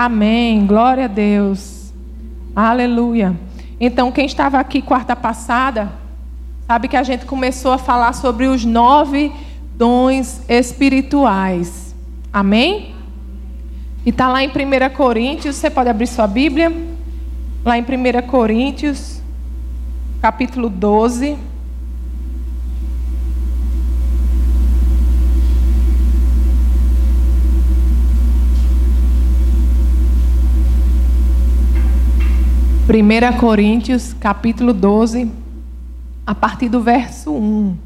Amém. Glória a Deus. Aleluia. Então, quem estava aqui quarta passada, sabe que a gente começou a falar sobre os nove dons espirituais. Amém? E está lá em 1 Coríntios, você pode abrir sua Bíblia? Lá em 1 Coríntios, capítulo 12. Primeira Coríntios, capítulo 12, a partir do verso 1.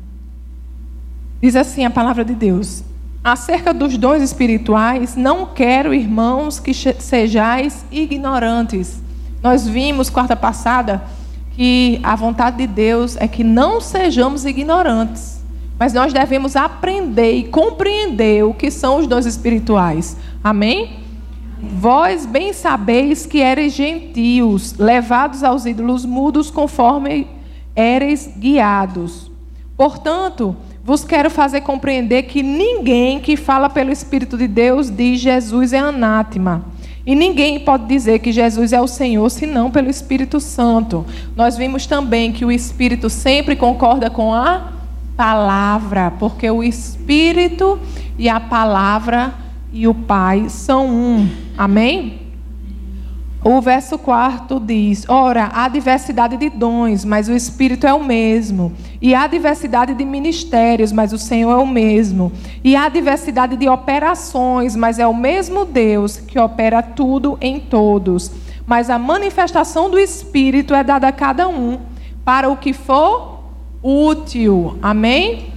Diz assim a palavra de Deus: Acerca dos dons espirituais, não quero, irmãos, que sejais ignorantes. Nós vimos quarta passada que a vontade de Deus é que não sejamos ignorantes, mas nós devemos aprender e compreender o que são os dons espirituais. Amém? Vós bem sabeis que eres gentios, levados aos ídolos mudos conforme eres guiados. Portanto, vos quero fazer compreender que ninguém que fala pelo Espírito de Deus diz Jesus é anátema. E ninguém pode dizer que Jesus é o Senhor senão pelo Espírito Santo. Nós vimos também que o Espírito sempre concorda com a palavra, porque o Espírito e a palavra e o Pai são um. Amém? O verso 4 diz: Ora, há diversidade de dons, mas o Espírito é o mesmo. E há diversidade de ministérios, mas o Senhor é o mesmo. E há diversidade de operações, mas é o mesmo Deus que opera tudo em todos. Mas a manifestação do Espírito é dada a cada um para o que for útil. Amém?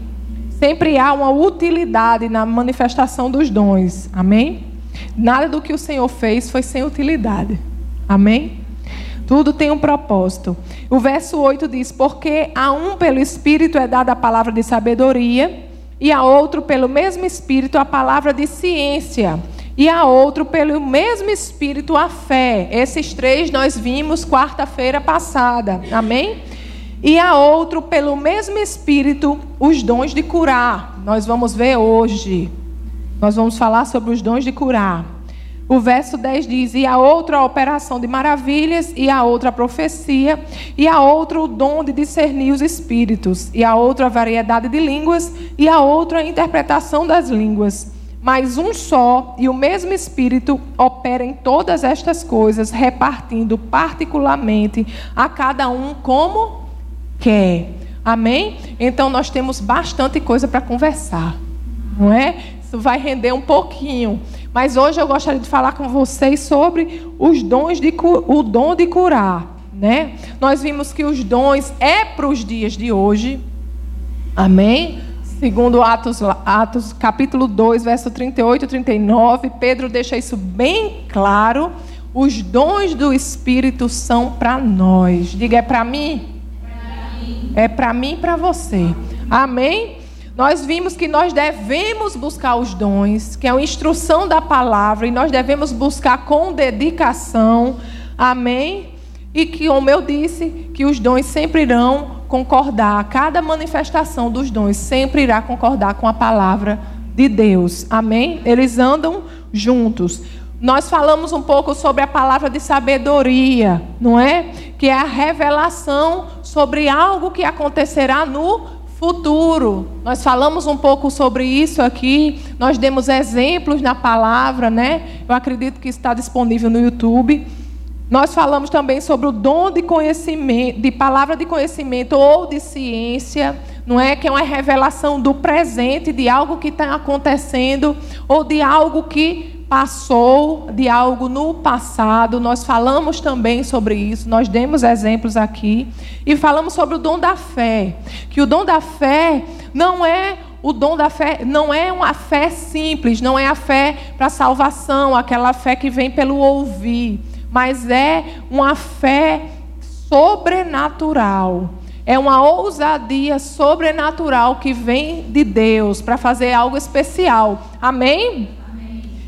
Sempre há uma utilidade na manifestação dos dons. Amém? Nada do que o Senhor fez foi sem utilidade. Amém? Tudo tem um propósito. O verso 8 diz: Porque a um pelo Espírito é dada a palavra de sabedoria, e a outro pelo mesmo Espírito a palavra de ciência, e a outro pelo mesmo Espírito a fé. Esses três nós vimos quarta-feira passada. Amém? E a outro pelo mesmo Espírito os dons de curar. Nós vamos ver hoje. Nós vamos falar sobre os dons de curar. O verso 10 diz: E a outra a operação de maravilhas, e a outra a profecia, e a outra o dom de discernir os espíritos, e a outra a variedade de línguas, e a outra a interpretação das línguas. Mas um só e o mesmo Espírito opera em todas estas coisas, repartindo particularmente a cada um como quer. Amém? Então nós temos bastante coisa para conversar, não é? Isso vai render um pouquinho. Mas hoje eu gostaria de falar com vocês sobre os dons de o dom de curar, né? Nós vimos que os dons é para os dias de hoje. Amém? Segundo Atos, Atos capítulo 2, verso 38 e 39, Pedro deixa isso bem claro. Os dons do Espírito são para nós. Diga, é para mim? É para mim e para você. Amém? Nós vimos que nós devemos buscar os dons, que é uma instrução da palavra, e nós devemos buscar com dedicação. Amém? E que, como eu disse, que os dons sempre irão concordar, cada manifestação dos dons sempre irá concordar com a palavra de Deus. Amém? Eles andam juntos. Nós falamos um pouco sobre a palavra de sabedoria, não é? Que é a revelação sobre algo que acontecerá no futuro. Nós falamos um pouco sobre isso aqui, nós demos exemplos na palavra, né? Eu acredito que está disponível no YouTube. Nós falamos também sobre o dom de conhecimento, de palavra de conhecimento ou de ciência, não é que é uma revelação do presente, de algo que está acontecendo ou de algo que passou de algo no passado, nós falamos também sobre isso, nós demos exemplos aqui e falamos sobre o dom da fé, que o dom da fé não é o dom da fé não é uma fé simples, não é a fé para salvação, aquela fé que vem pelo ouvir, mas é uma fé sobrenatural. É uma ousadia sobrenatural que vem de Deus para fazer algo especial. Amém?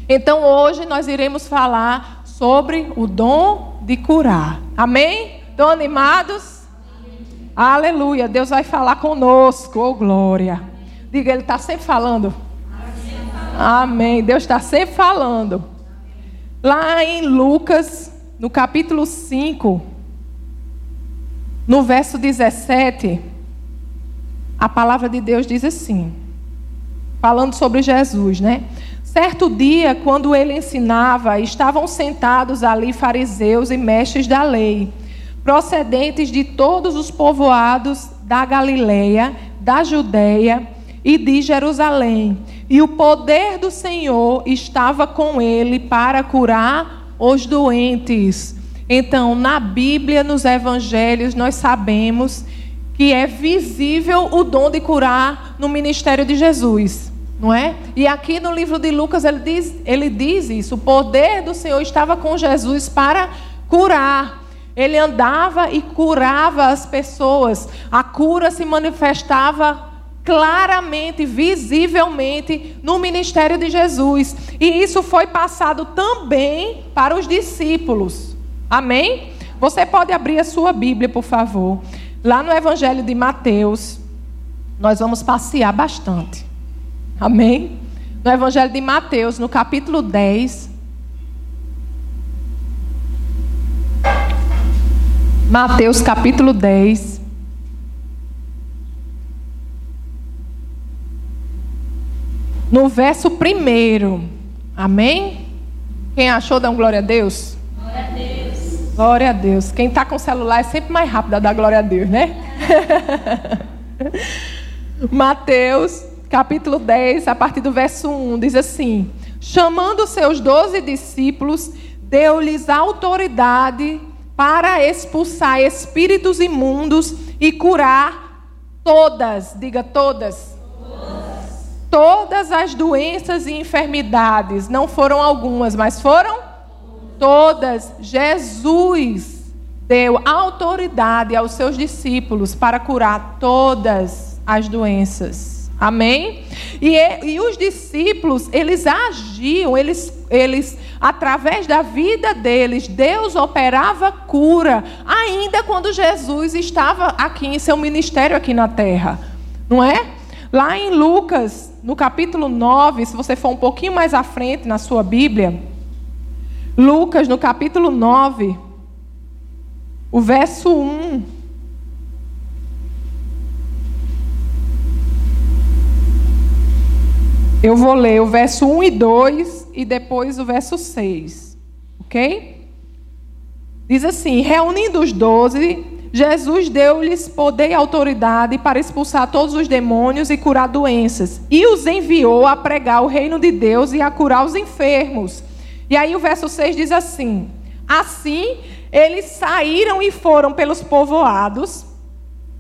Então hoje nós iremos falar sobre o dom de curar. Amém? Estão animados? Amém. Aleluia. Deus vai falar conosco. Oh, glória. Diga, Ele está sempre falando. Amém. Deus está sempre falando. Lá em Lucas, no capítulo 5, no verso 17, a palavra de Deus diz assim, falando sobre Jesus, né? Certo dia, quando ele ensinava, estavam sentados ali fariseus e mestres da lei, procedentes de todos os povoados da Galileia, da Judéia e de Jerusalém. E o poder do Senhor estava com ele para curar os doentes. Então, na Bíblia, nos evangelhos, nós sabemos que é visível o dom de curar no ministério de Jesus, não é? E aqui no livro de Lucas ele diz, ele diz isso: o poder do Senhor estava com Jesus para curar. Ele andava e curava as pessoas. A cura se manifestava claramente, visivelmente no ministério de Jesus. E isso foi passado também para os discípulos. Amém? Você pode abrir a sua Bíblia, por favor. Lá no Evangelho de Mateus, nós vamos passear bastante. Amém? No Evangelho de Mateus, no capítulo 10. Mateus capítulo 10. no verso primeiro. Amém? Quem achou, dá um glória a Deus. Glória a Deus. Glória a Deus. Quem está com celular é sempre mais rápido a dar glória a Deus, né? Mateus, capítulo 10, a partir do verso 1, diz assim: Chamando seus doze discípulos, deu-lhes autoridade para expulsar espíritos imundos e curar todas, diga todas, Todas as doenças e enfermidades, não foram algumas, mas foram todas. Jesus deu autoridade aos seus discípulos para curar todas as doenças. Amém? E, e os discípulos, eles agiam, eles, eles, através da vida deles, Deus operava cura, ainda quando Jesus estava aqui em seu ministério aqui na terra. Não é? Lá em Lucas, no capítulo 9, se você for um pouquinho mais à frente na sua Bíblia, Lucas, no capítulo 9, o verso 1. Eu vou ler o verso 1 e 2 e depois o verso 6. Ok? Diz assim: reunindo os doze, Jesus deu-lhes poder e autoridade para expulsar todos os demônios e curar doenças. E os enviou a pregar o reino de Deus e a curar os enfermos. E aí o verso 6 diz assim: Assim eles saíram e foram pelos povoados,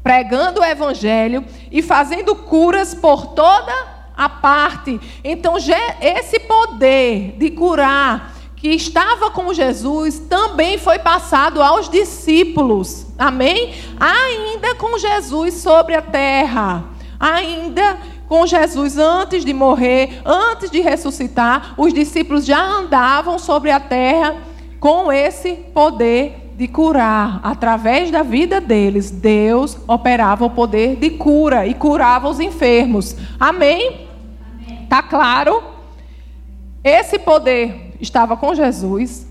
pregando o evangelho e fazendo curas por toda a parte. Então, esse poder de curar que estava com Jesus também foi passado aos discípulos. Amém? Ainda com Jesus sobre a terra. Ainda com Jesus antes de morrer, antes de ressuscitar, os discípulos já andavam sobre a terra com esse poder de curar. Através da vida deles, Deus operava o poder de cura e curava os enfermos. Amém? Tá claro? Esse poder estava com Jesus,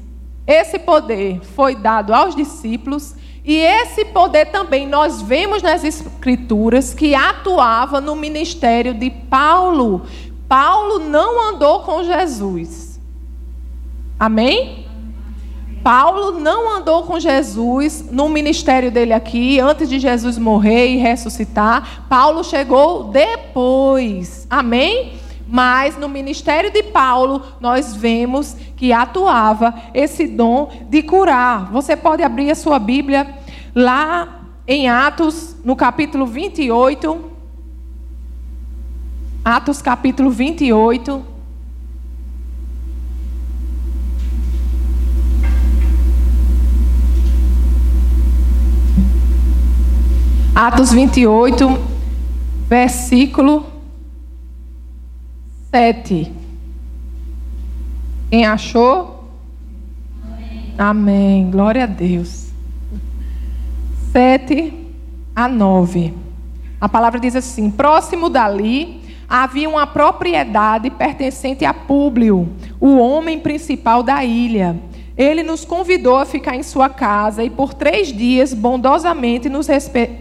esse poder foi dado aos discípulos, e esse poder também nós vemos nas Escrituras que atuava no ministério de Paulo. Paulo não andou com Jesus. Amém? Paulo não andou com Jesus no ministério dele aqui, antes de Jesus morrer e ressuscitar. Paulo chegou depois. Amém? Mas no ministério de Paulo, nós vemos que atuava esse dom de curar. Você pode abrir a sua Bíblia lá em Atos, no capítulo 28. Atos, capítulo 28. Atos 28, versículo 7. Quem achou? Amém. Amém. Glória a Deus. 7 a 9. A palavra diz assim: Próximo dali havia uma propriedade pertencente a Públio, o homem principal da ilha. Ele nos convidou a ficar em sua casa e por três dias bondosamente nos,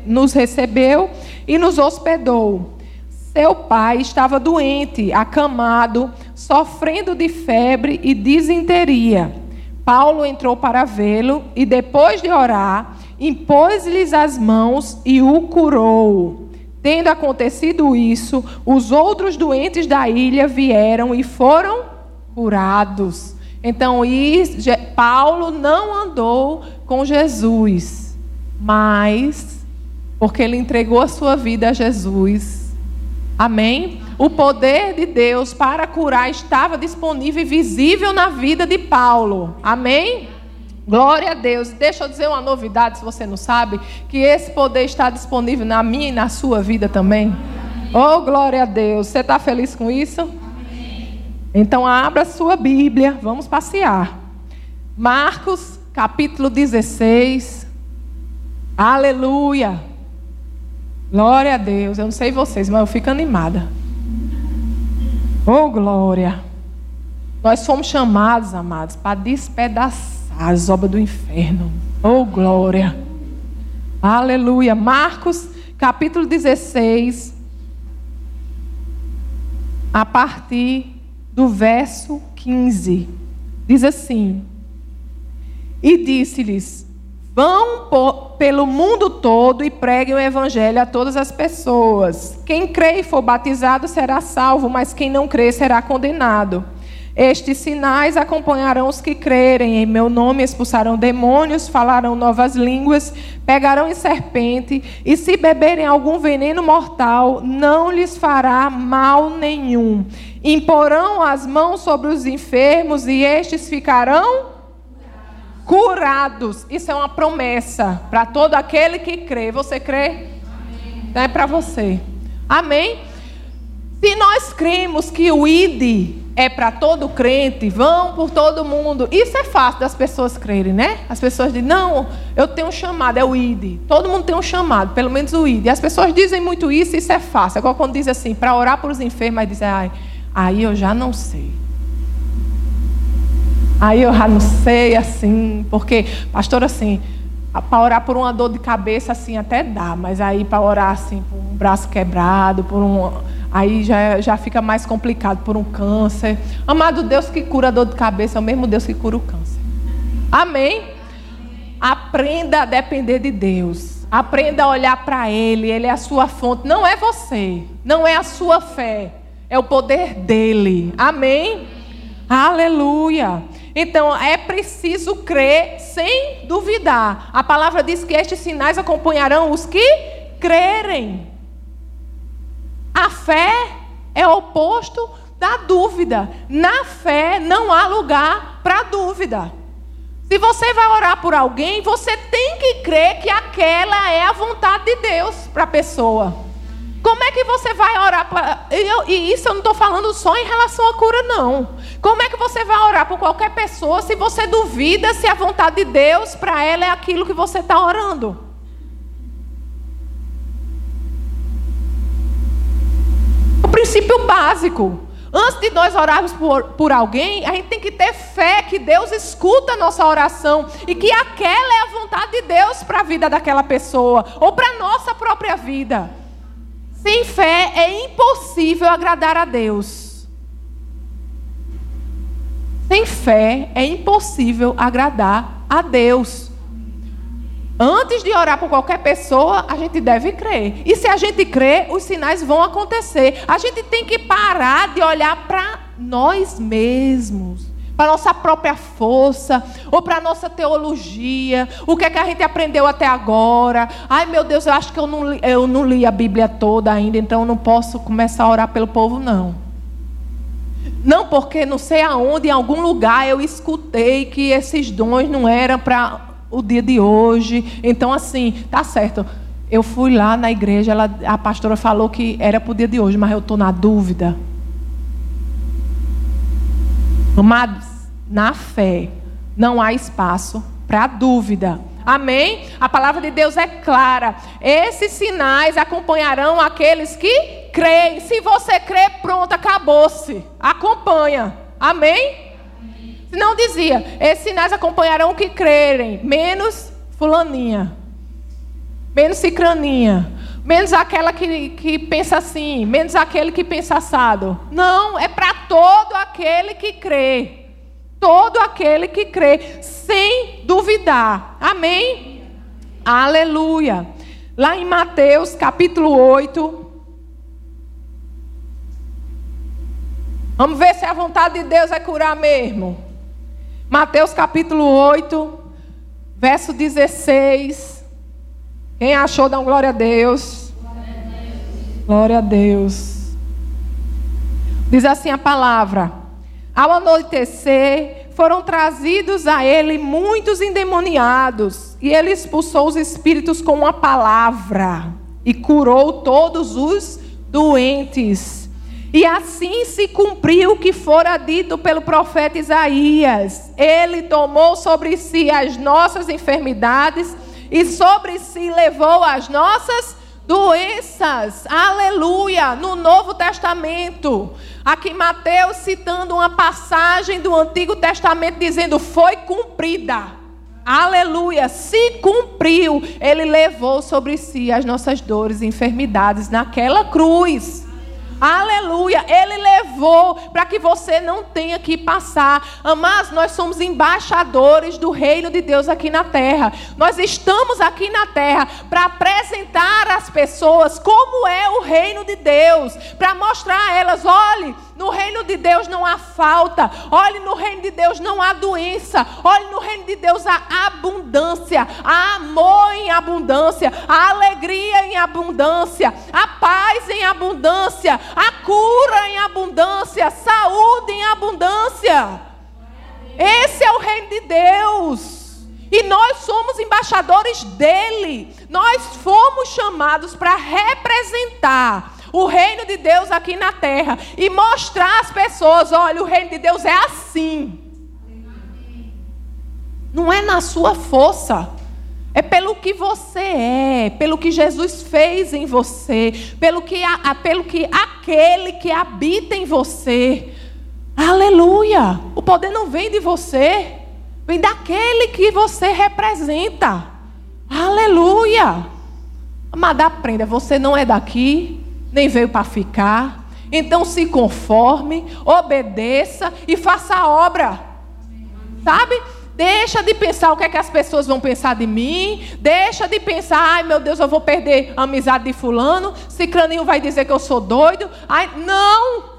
nos recebeu e nos hospedou. Seu pai estava doente, acamado, sofrendo de febre e disenteria. Paulo entrou para vê-lo e, depois de orar, impôs-lhes as mãos e o curou. Tendo acontecido isso, os outros doentes da ilha vieram e foram curados. Então, Paulo não andou com Jesus, mas porque ele entregou a sua vida a Jesus Amém? O poder de Deus para curar estava disponível e visível na vida de Paulo. Amém? Glória a Deus. Deixa eu dizer uma novidade, se você não sabe, que esse poder está disponível na minha e na sua vida também. Oh, glória a Deus. Você está feliz com isso? Então, abra sua Bíblia, vamos passear. Marcos, capítulo 16. Aleluia. Glória a Deus. Eu não sei vocês, mas eu fico animada. Oh, glória. Nós fomos chamados, amados, para despedaçar as obras do inferno. Oh, glória. Aleluia. Marcos, capítulo 16, a partir do verso 15. Diz assim: E disse-lhes: Vão por, pelo mundo todo e preguem o evangelho a todas as pessoas. Quem crê e for batizado será salvo, mas quem não crê será condenado. Estes sinais acompanharão os que crerem. Em meu nome expulsarão demônios, falarão novas línguas, pegarão em serpente, e se beberem algum veneno mortal, não lhes fará mal nenhum. Imporão as mãos sobre os enfermos e estes ficarão curados. Isso é uma promessa para todo aquele que crê. Você crê? Amém. É para você. Amém? Se nós cremos que o ID é para todo crente, vão por todo mundo. Isso é fácil das pessoas crerem, né? As pessoas dizem, não, eu tenho um chamado, é o ID. Todo mundo tem um chamado, pelo menos o ID. As pessoas dizem muito isso, isso é fácil. Agora quando dizem assim, para orar por os enfermos, dizem, ai, aí eu já não sei. Aí eu já não sei, assim, porque, pastor, assim, para orar por uma dor de cabeça, assim, até dá, mas aí para orar, assim, por um braço quebrado, por um. Aí já, já fica mais complicado, por um câncer. Amado Deus que cura a dor de cabeça é o mesmo Deus que cura o câncer. Amém? Aprenda a depender de Deus. Aprenda a olhar para Ele, Ele é a sua fonte. Não é você, não é a sua fé, é o poder dele. Amém? Aleluia. Então é preciso crer sem duvidar. A palavra diz que estes sinais acompanharão os que crerem. A fé é oposto da dúvida. Na fé não há lugar para dúvida. Se você vai orar por alguém, você tem que crer que aquela é a vontade de Deus para a pessoa. Como é que você vai orar para. E isso eu não estou falando só em relação à cura, não. Como é que você vai orar por qualquer pessoa se você duvida se a vontade de Deus para ela é aquilo que você está orando? O princípio básico. Antes de nós orarmos por, por alguém, a gente tem que ter fé que Deus escuta a nossa oração e que aquela é a vontade de Deus para a vida daquela pessoa ou para a nossa própria vida. Sem fé é impossível agradar a Deus. Sem fé é impossível agradar a Deus. Antes de orar por qualquer pessoa, a gente deve crer. E se a gente crer, os sinais vão acontecer. A gente tem que parar de olhar para nós mesmos para nossa própria força, ou para nossa teologia, o que é que a gente aprendeu até agora. Ai meu Deus, eu acho que eu não, li, eu não li a Bíblia toda ainda, então eu não posso começar a orar pelo povo, não. Não, porque não sei aonde, em algum lugar, eu escutei que esses dons não eram para o dia de hoje. Então, assim, tá certo. Eu fui lá na igreja, ela, a pastora falou que era para o dia de hoje, mas eu estou na dúvida. Amados, na fé não há espaço para dúvida. Amém? A palavra de Deus é clara. Esses sinais acompanharão aqueles que creem. Se você crê, pronto, acabou-se. Acompanha. Amém? Não dizia, esses sinais acompanharão o que crerem, menos fulaninha, menos cicraninha, menos aquela que, que pensa assim, menos aquele que pensa assado. Não, é para todo aquele que crê. Todo aquele que crê, sem duvidar. Amém? Aleluia. Lá em Mateus capítulo 8. Vamos ver se a vontade de Deus é curar mesmo. Mateus capítulo 8, verso 16. Quem achou, dá um glória a Deus. Glória a Deus. Diz assim a palavra: Ao anoitecer, foram trazidos a ele muitos endemoniados, e ele expulsou os espíritos com uma palavra e curou todos os doentes. E assim se cumpriu o que fora dito pelo profeta Isaías. Ele tomou sobre si as nossas enfermidades e sobre si levou as nossas doenças. Aleluia! No Novo Testamento. Aqui Mateus citando uma passagem do Antigo Testamento dizendo: "Foi cumprida". Aleluia, se cumpriu. Ele levou sobre si as nossas dores e enfermidades naquela cruz. Aleluia, Ele levou para que você não tenha que passar. Mas nós somos embaixadores do reino de Deus aqui na terra. Nós estamos aqui na terra para apresentar às pessoas como é o reino de Deus, para mostrar a elas: olhe, no reino de Deus não há falta. Olhe, no reino de Deus não há doença. Olhe, no reino de Deus há abundância, há amor em abundância, há alegria em abundância, há paz em abundância, há cura em abundância, saúde em abundância. Esse é o reino de Deus. E nós somos embaixadores dele. Nós fomos chamados para representar o reino de Deus aqui na terra e mostrar às pessoas: olha, o reino de Deus é assim. Não é na sua força. É pelo que você é, pelo que Jesus fez em você, pelo que, a, pelo que aquele que habita em você. Aleluia! O poder não vem de você, vem daquele que você representa. Aleluia! Amada, aprenda, você não é daqui, nem veio para ficar. Então se conforme, obedeça e faça a obra. Sabe? Deixa de pensar o que é que as pessoas vão pensar de mim. Deixa de pensar, ai meu Deus, eu vou perder a amizade de fulano. Cicraninho vai dizer que eu sou doido. Ai, não!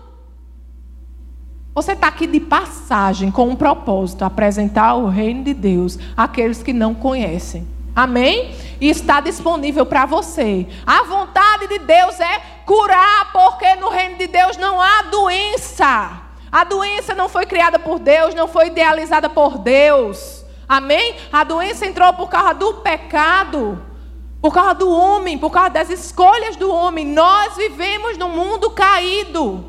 Você está aqui de passagem com um propósito, apresentar o reino de Deus àqueles que não conhecem. Amém? E está disponível para você. A vontade de Deus é curar, porque no reino de Deus não há doença. A doença não foi criada por Deus, não foi idealizada por Deus. Amém? A doença entrou por causa do pecado, por causa do homem, por causa das escolhas do homem. Nós vivemos num mundo caído.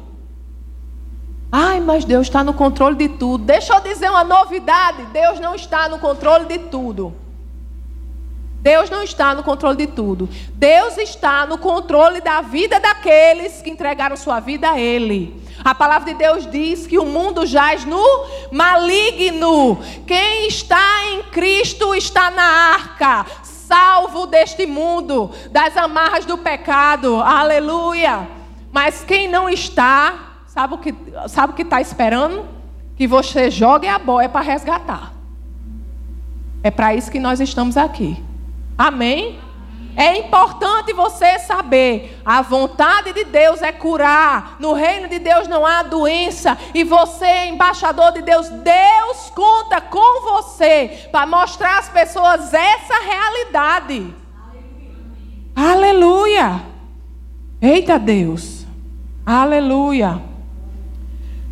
Ai, mas Deus está no controle de tudo. Deixa eu dizer uma novidade: Deus não está no controle de tudo. Deus não está no controle de tudo. Deus está no controle da vida daqueles que entregaram sua vida a Ele. A palavra de Deus diz que o mundo jaz no maligno. Quem está em Cristo está na arca, salvo deste mundo, das amarras do pecado. Aleluia. Mas quem não está, sabe o que sabe o que está esperando? Que você jogue a boia para resgatar. É para isso que nós estamos aqui. Amém? É importante você saber, a vontade de Deus é curar. No reino de Deus não há doença. E você é embaixador de Deus. Deus conta com você para mostrar às pessoas essa realidade. Aleluia. Aleluia. Eita Deus. Aleluia.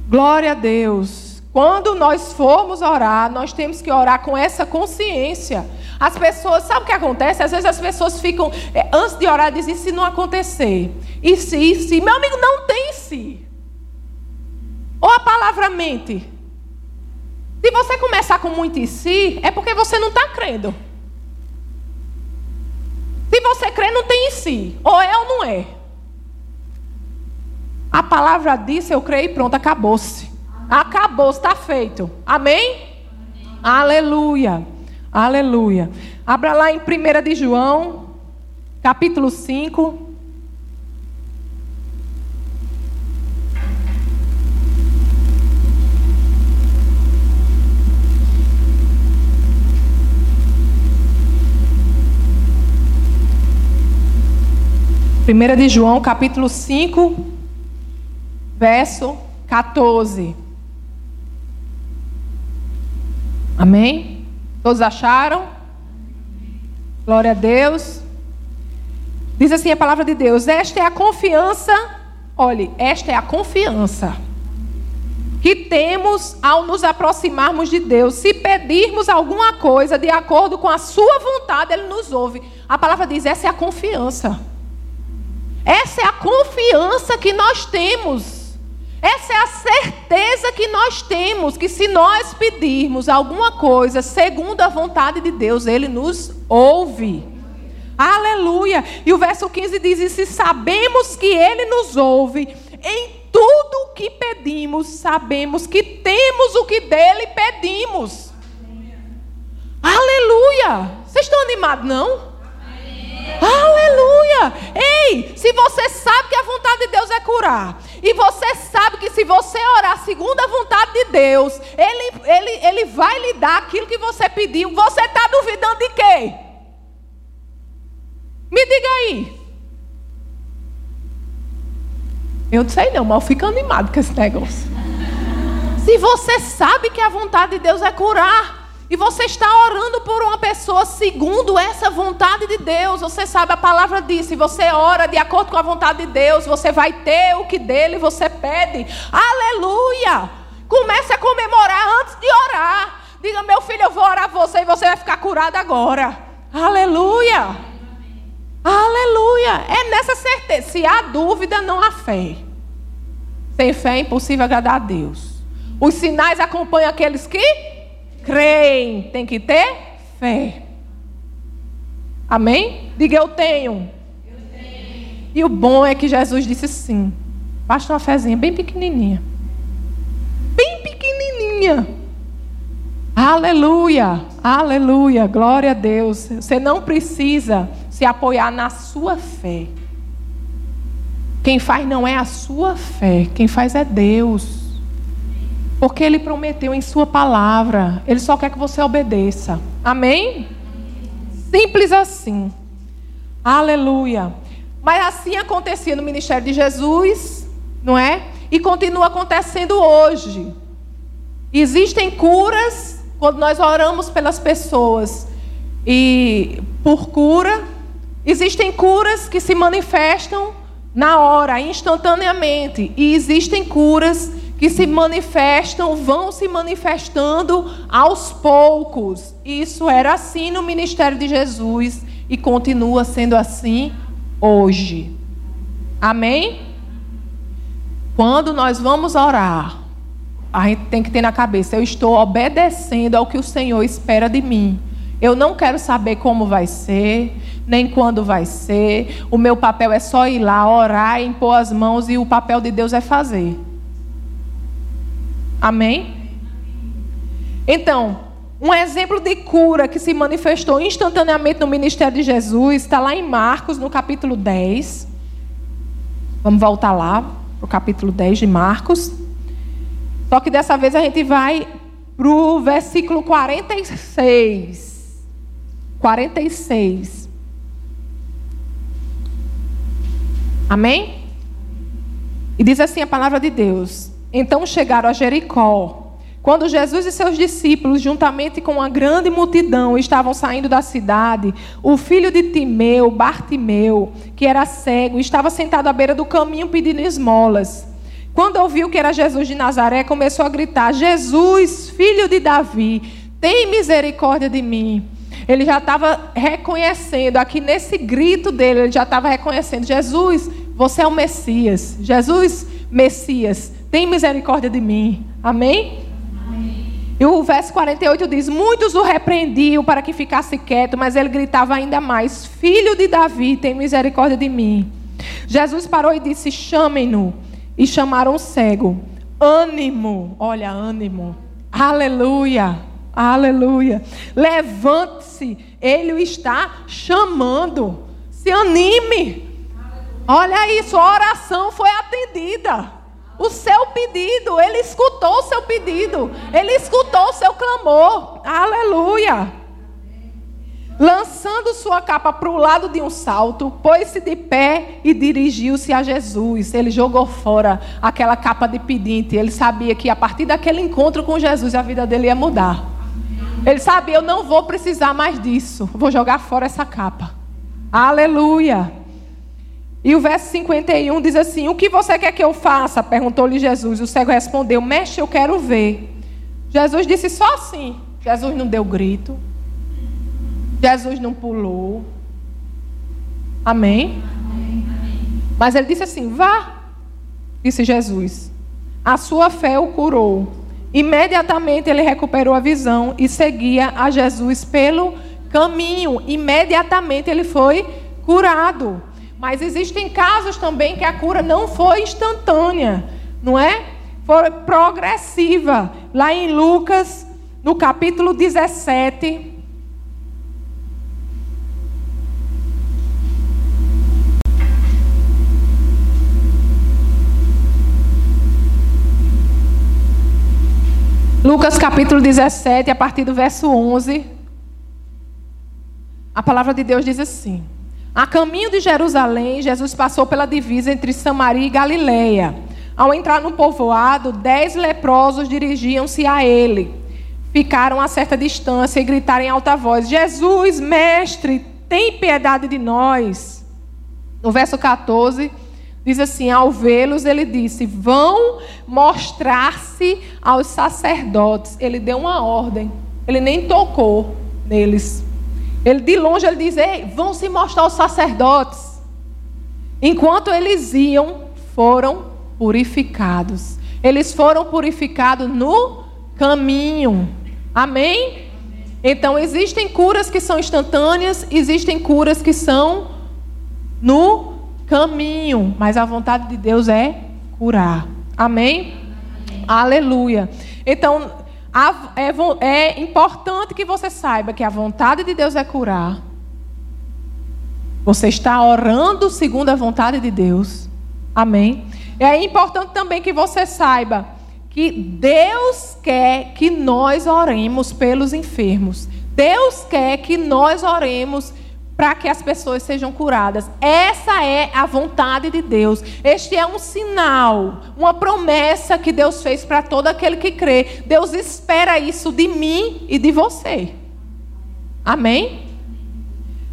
Glória a Deus. Quando nós formos orar, nós temos que orar com essa consciência as pessoas, sabe o que acontece? Às vezes as pessoas ficam, é, antes de orar, dizem: e se não acontecer? E se, e se? Meu amigo, não tem se. Ou a palavra mente. Se você começar com muito e si, é porque você não está crendo. Se você crê, não tem em si. Ou é ou não é. A palavra disse, eu creio e pronto, acabou-se. Acabou. acabou, está feito. Amém? Amém? Aleluia. Aleluia. Abra lá em 1 de João, capítulo 5. Primeira de João, capítulo 5, verso 14. Amém? Todos acharam? Glória a Deus. Diz assim a palavra de Deus: Esta é a confiança, olhe, esta é a confiança que temos ao nos aproximarmos de Deus. Se pedirmos alguma coisa de acordo com a Sua vontade, Ele nos ouve. A palavra diz: essa é a confiança. Essa é a confiança que nós temos. Essa é a certeza que nós temos que se nós pedirmos alguma coisa segundo a vontade de Deus, Ele nos ouve. Aleluia. E o verso 15 diz: E se sabemos que Ele nos ouve, em tudo o que pedimos, sabemos que temos o que dele pedimos. Aleluia. Vocês estão animados, não? Aleluia! Ei, se você sabe que a vontade de Deus é curar, e você sabe que se você orar segundo a vontade de Deus, Ele, ele, ele vai lhe dar aquilo que você pediu, você está duvidando de quê? Me diga aí. Eu não sei não, mas eu fico animado com esse negócio. Se você sabe que a vontade de Deus é curar, e você está orando por uma pessoa segundo essa vontade de Deus. Você sabe, a palavra diz: se você ora de acordo com a vontade de Deus, você vai ter o que dele você pede. Aleluia! Comece a comemorar antes de orar. Diga, meu filho, eu vou orar você e você vai ficar curado agora. Aleluia! Aleluia! É nessa certeza. Se há dúvida, não há fé. Sem fé é impossível agradar a Deus. Os sinais acompanham aqueles que creem, tem que ter fé. Amém? Diga eu tenho. eu tenho. E o bom é que Jesus disse sim. Basta uma fezinha bem pequenininha. Bem pequenininha. Aleluia, aleluia, glória a Deus. Você não precisa se apoiar na sua fé. Quem faz não é a sua fé, quem faz é Deus. Porque Ele prometeu em Sua palavra. Ele só quer que você obedeça. Amém? Simples assim. Aleluia. Mas assim acontecia no ministério de Jesus, não é? E continua acontecendo hoje. Existem curas quando nós oramos pelas pessoas e por cura, existem curas que se manifestam na hora, instantaneamente, e existem curas que se manifestam, vão se manifestando aos poucos. Isso era assim no ministério de Jesus e continua sendo assim hoje. Amém? Quando nós vamos orar, a gente tem que ter na cabeça: eu estou obedecendo ao que o Senhor espera de mim. Eu não quero saber como vai ser, nem quando vai ser. O meu papel é só ir lá, orar, impor as mãos e o papel de Deus é fazer. Amém? Então, um exemplo de cura que se manifestou instantaneamente no ministério de Jesus está lá em Marcos, no capítulo 10. Vamos voltar lá para o capítulo 10 de Marcos. Só que dessa vez a gente vai para o versículo 46. 46. Amém? E diz assim a palavra de Deus. Então chegaram a Jericó. Quando Jesus e seus discípulos, juntamente com uma grande multidão, estavam saindo da cidade, o filho de Timeu, Bartimeu, que era cego, estava sentado à beira do caminho pedindo esmolas. Quando ouviu que era Jesus de Nazaré, começou a gritar: Jesus, filho de Davi, tem misericórdia de mim. Ele já estava reconhecendo, aqui nesse grito dele, ele já estava reconhecendo: Jesus, você é o Messias. Jesus, Messias, tem misericórdia de mim. Amém? Amém? E o verso 48 diz: Muitos o repreendiam para que ficasse quieto, mas ele gritava ainda mais: Filho de Davi, tem misericórdia de mim. Jesus parou e disse: Chamem-no. E chamaram o cego. ânimo. Olha, ânimo. Aleluia. Aleluia. Levante-se. Ele o está chamando. Se anime. Olha isso, a oração foi atendida. O seu pedido, ele escutou o seu pedido. Ele escutou o seu clamor. Aleluia. Lançando sua capa para o lado de um salto, pôs-se de pé e dirigiu-se a Jesus. Ele jogou fora aquela capa de pedinte. Ele sabia que a partir daquele encontro com Jesus a vida dele ia mudar. Ele sabia: eu não vou precisar mais disso. Vou jogar fora essa capa. Aleluia. E o verso 51 diz assim: O que você quer que eu faça? perguntou-lhe Jesus. O cego respondeu: Mestre, eu quero ver. Jesus disse só assim. Jesus não deu grito. Jesus não pulou. Amém? Mas ele disse assim: Vá, disse Jesus. A sua fé o curou. Imediatamente ele recuperou a visão e seguia a Jesus pelo caminho. Imediatamente ele foi curado. Mas existem casos também que a cura não foi instantânea, não é? Foi progressiva. Lá em Lucas, no capítulo 17, Lucas capítulo 17, a partir do verso 11. A palavra de Deus diz assim: A caminho de Jerusalém, Jesus passou pela divisa entre Samaria e Galileia. Ao entrar no povoado, dez leprosos dirigiam-se a ele. Ficaram a certa distância e gritaram em alta voz: Jesus, mestre, tem piedade de nós. No verso 14. Diz assim: ao vê-los, ele disse: vão mostrar-se aos sacerdotes. Ele deu uma ordem, ele nem tocou neles. Ele de longe ele diz: Ei, vão se mostrar aos sacerdotes. Enquanto eles iam, foram purificados. Eles foram purificados no caminho. Amém? Então existem curas que são instantâneas, existem curas que são no caminho, mas a vontade de Deus é curar. Amém? Amém. Aleluia. Então, é, é importante que você saiba que a vontade de Deus é curar. Você está orando segundo a vontade de Deus. Amém? É importante também que você saiba que Deus quer que nós oremos pelos enfermos. Deus quer que nós oremos para que as pessoas sejam curadas. Essa é a vontade de Deus. Este é um sinal, uma promessa que Deus fez para todo aquele que crê. Deus espera isso de mim e de você. Amém?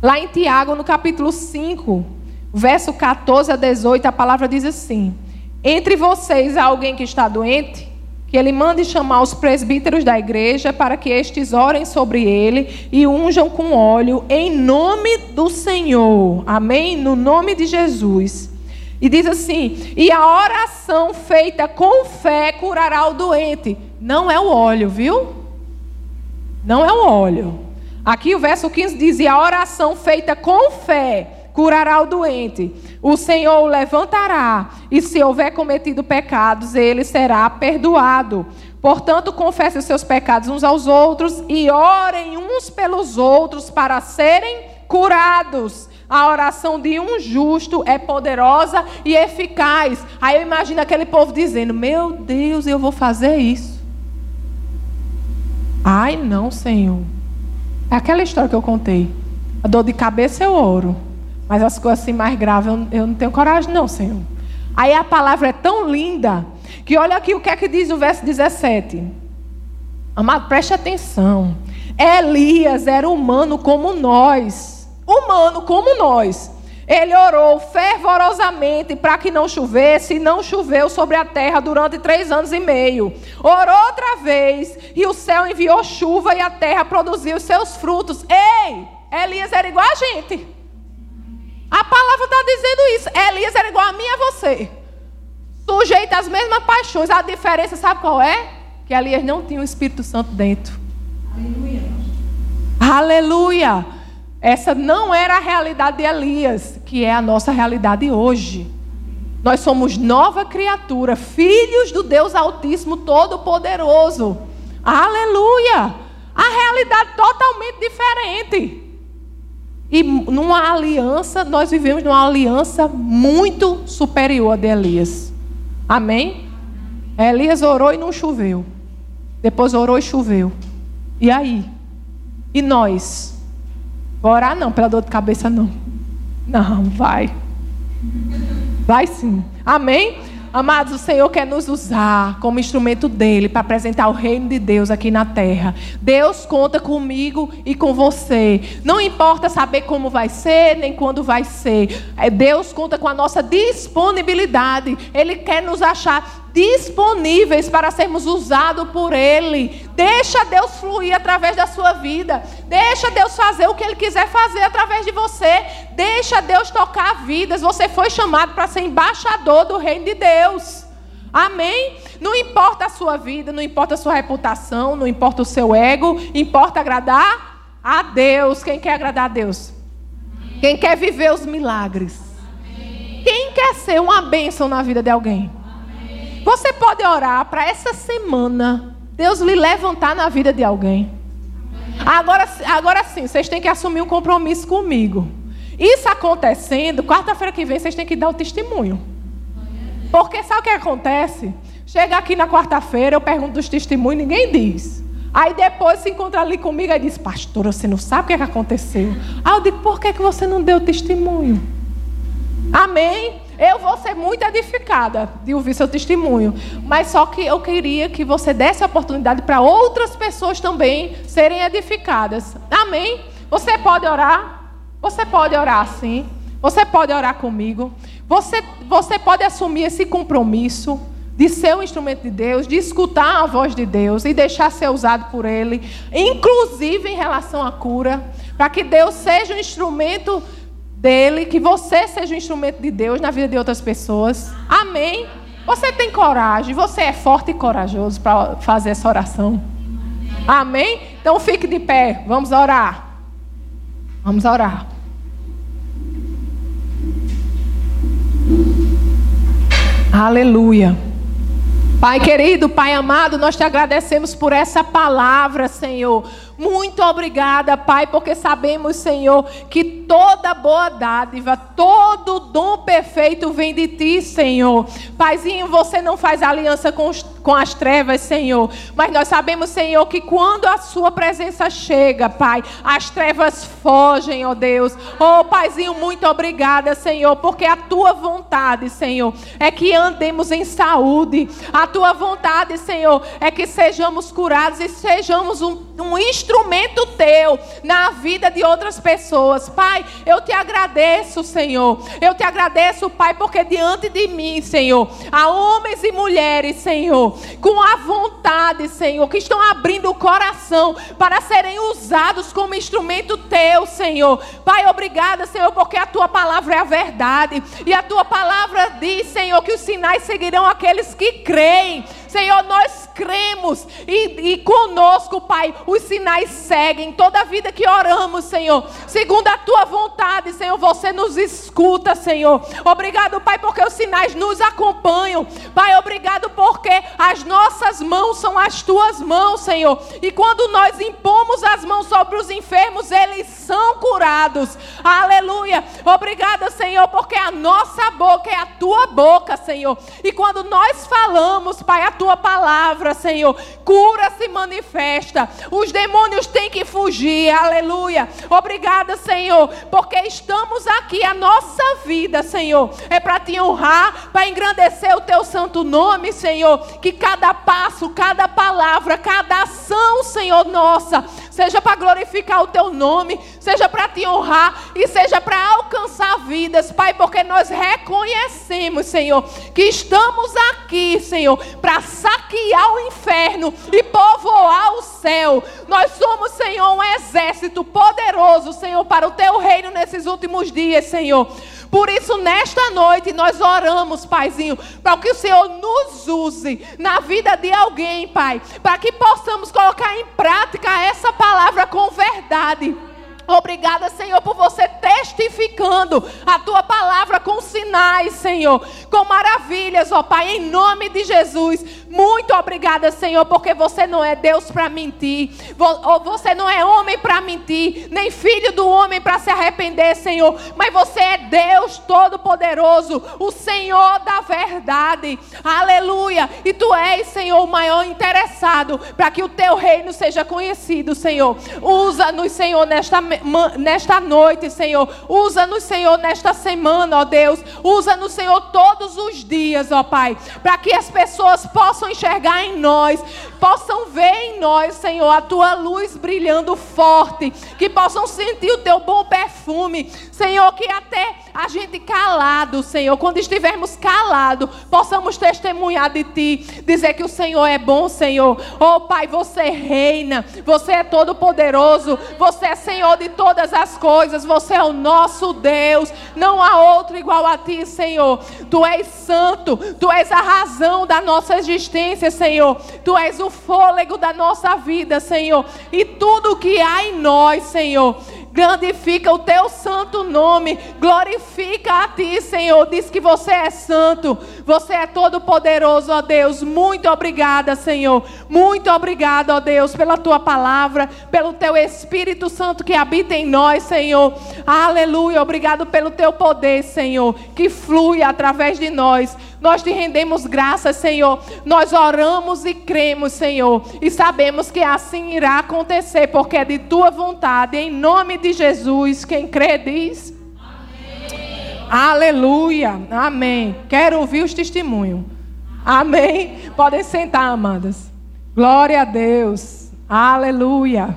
Lá em Tiago, no capítulo 5, verso 14 a 18, a palavra diz assim: Entre vocês há alguém que está doente? Que ele mande chamar os presbíteros da igreja para que estes orem sobre ele e unjam com óleo em nome do Senhor. Amém? No nome de Jesus. E diz assim: e a oração feita com fé curará o doente. Não é o óleo, viu? Não é o óleo. Aqui o verso 15 diz: e a oração feita com fé curará o doente. O Senhor o levantará, e se houver cometido pecados, ele será perdoado. Portanto, confesse os seus pecados uns aos outros e orem uns pelos outros para serem curados. A oração de um justo é poderosa e eficaz. Aí eu imagino aquele povo dizendo: Meu Deus, eu vou fazer isso. Ai, não, Senhor. É aquela história que eu contei. A dor de cabeça eu oro. Mas as coisas assim mais graves, eu, eu não tenho coragem, não, Senhor. Aí a palavra é tão linda que olha aqui o que é que diz o verso 17. Amado, preste atenção. Elias era humano como nós. Humano como nós. Ele orou fervorosamente para que não chovesse, e não choveu sobre a terra durante três anos e meio. Orou outra vez, e o céu enviou chuva, e a terra produziu seus frutos. Ei, Elias era igual a gente. A palavra está dizendo isso. Elias era igual a mim e a você. Sujeito às mesmas paixões. A diferença, sabe qual é? Que Elias não tinha o Espírito Santo dentro. Aleluia. Aleluia. Essa não era a realidade de Elias, que é a nossa realidade hoje. Nós somos nova criatura, filhos do Deus Altíssimo Todo-Poderoso. Aleluia! A realidade totalmente diferente. E numa aliança, nós vivemos numa aliança muito superior a de Elias. Amém? Elias orou e não choveu. Depois orou e choveu. E aí? E nós? Vou orar não, pela dor de cabeça não. Não, vai. Vai sim. Amém? Amados, o Senhor quer nos usar como instrumento dele para apresentar o reino de Deus aqui na terra. Deus conta comigo e com você. Não importa saber como vai ser, nem quando vai ser. É, Deus conta com a nossa disponibilidade. Ele quer nos achar disponíveis para sermos usados por Ele. Deixa Deus fluir através da sua vida. Deixa Deus fazer o que Ele quiser fazer através de você. Deixa Deus tocar vidas. Você foi chamado para ser embaixador do reino de Deus. Amém? Não importa a sua vida, não importa a sua reputação, não importa o seu ego, importa agradar a Deus. Quem quer agradar a Deus? Quem quer viver os milagres? Quem quer ser uma bênção na vida de alguém? Você pode orar para essa semana Deus lhe levantar na vida de alguém. Agora, agora sim, vocês têm que assumir um compromisso comigo. Isso acontecendo, quarta-feira que vem vocês têm que dar o testemunho. Porque sabe o que acontece? Chega aqui na quarta-feira, eu pergunto dos testemunhos, ninguém diz. Aí depois se encontra ali comigo e diz, pastor, você não sabe o que, é que aconteceu. Aí eu digo, por que, que você não deu testemunho? Amém? Eu vou ser muito edificada de ouvir seu testemunho. Mas só que eu queria que você desse a oportunidade para outras pessoas também serem edificadas. Amém? Você pode orar? Você pode orar sim. Você pode orar comigo. Você, você pode assumir esse compromisso de ser um instrumento de Deus, de escutar a voz de Deus e deixar ser usado por Ele, inclusive em relação à cura, para que Deus seja um instrumento dele, que você seja um instrumento de Deus na vida de outras pessoas. Amém. Você tem coragem, você é forte e corajoso para fazer essa oração. Amém? Então fique de pé, vamos orar. Vamos orar. Aleluia. Pai querido, Pai amado, nós te agradecemos por essa palavra, Senhor. Muito obrigada, Pai, porque sabemos, Senhor, que toda boa dádiva, todo dom perfeito vem de Ti, Senhor. Paizinho, você não faz aliança com, com as trevas, Senhor, mas nós sabemos, Senhor, que quando a Sua presença chega, Pai, as trevas fogem, ó Deus. Oh, Paizinho, muito obrigada, Senhor, porque a Tua vontade, Senhor, é que andemos em saúde. A Tua vontade, Senhor, é que sejamos curados e sejamos um, um instrumento instrumento teu na vida de outras pessoas. Pai, eu te agradeço, Senhor. Eu te agradeço, Pai, porque diante de mim, Senhor, há homens e mulheres, Senhor, com a vontade, Senhor, que estão abrindo o coração para serem usados como instrumento teu, Senhor. Pai, obrigada, Senhor, porque a tua palavra é a verdade. E a tua palavra diz, Senhor, que os sinais seguirão aqueles que creem. Senhor, nós cremos e, e conosco, Pai, os sinais seguem. Toda vida que oramos, Senhor, segundo a tua vontade, Senhor, você nos escuta, Senhor. Obrigado, Pai, porque os sinais nos acompanham. Pai, obrigado porque as nossas mãos são as tuas mãos, Senhor. E quando nós impomos as mãos sobre os enfermos, eles são curados. Aleluia. Obrigada, Senhor, porque a nossa boca é a tua boca, Senhor. E quando nós falamos, Pai, a tua palavra, Senhor. Cura se manifesta. Os demônios têm que fugir. Aleluia. Obrigada, Senhor, porque estamos aqui. A nossa vida, Senhor, é para te honrar, para engrandecer o teu santo nome, Senhor. Que cada passo, cada palavra, cada ação, Senhor, nossa, seja para glorificar o teu nome, seja para te honrar e seja para alcançar vidas, Pai, porque nós reconhecemos, Senhor, que estamos aqui, Senhor, para saquear o inferno e povoar o céu. Nós somos, Senhor, um exército poderoso, Senhor, para o teu reino nesses últimos dias, Senhor. Por isso, nesta noite, nós oramos, Paizinho, para que o Senhor nos use na vida de alguém, Pai, para que possamos colocar em prática essa palavra com verdade. Obrigada, Senhor, por você testificando a tua palavra com sinais, Senhor, com maravilhas, ó Pai, em nome de Jesus. Muito obrigada, Senhor, porque você não é Deus para mentir, você não é homem para mentir, nem filho do homem para se arrepender, Senhor, mas você é Deus Todo-Poderoso, o Senhor da verdade. Aleluia. E tu és, Senhor, o maior interessado para que o teu reino seja conhecido, Senhor. Usa-nos, Senhor, nesta, nesta noite, Senhor. Usa-nos, Senhor, nesta semana, ó Deus. Usa-nos, Senhor, todos os dias, ó Pai, para que as pessoas possam enxergar em nós, possam ver em nós, Senhor, a tua luz brilhando forte, que possam sentir o teu bom perfume, Senhor, que até a gente calado, Senhor, quando estivermos calados, possamos testemunhar de Ti, dizer que o Senhor é bom, Senhor. Oh Pai, você reina, você é todo poderoso, você é Senhor de todas as coisas, você é o nosso Deus, não há outro igual a Ti, Senhor. Tu és santo, Tu és a razão da nossa existência, Senhor. Tu és o fôlego da nossa vida, Senhor. E tudo que há em nós, Senhor Glorifica o teu santo nome. Glorifica a ti, Senhor. Diz que você é santo. Você é todo poderoso, ó Deus. Muito obrigada, Senhor. Muito obrigada, ó Deus, pela tua palavra, pelo teu Espírito Santo que habita em nós, Senhor. Aleluia. Obrigado pelo teu poder, Senhor, que flui através de nós. Nós te rendemos graças, Senhor. Nós oramos e cremos, Senhor. E sabemos que assim irá acontecer, porque é de tua vontade. Em nome de Jesus, quem crê diz. Amém. Aleluia. Amém. Quero ouvir os testemunhos. Amém. Podem sentar, amadas. Glória a Deus. Aleluia.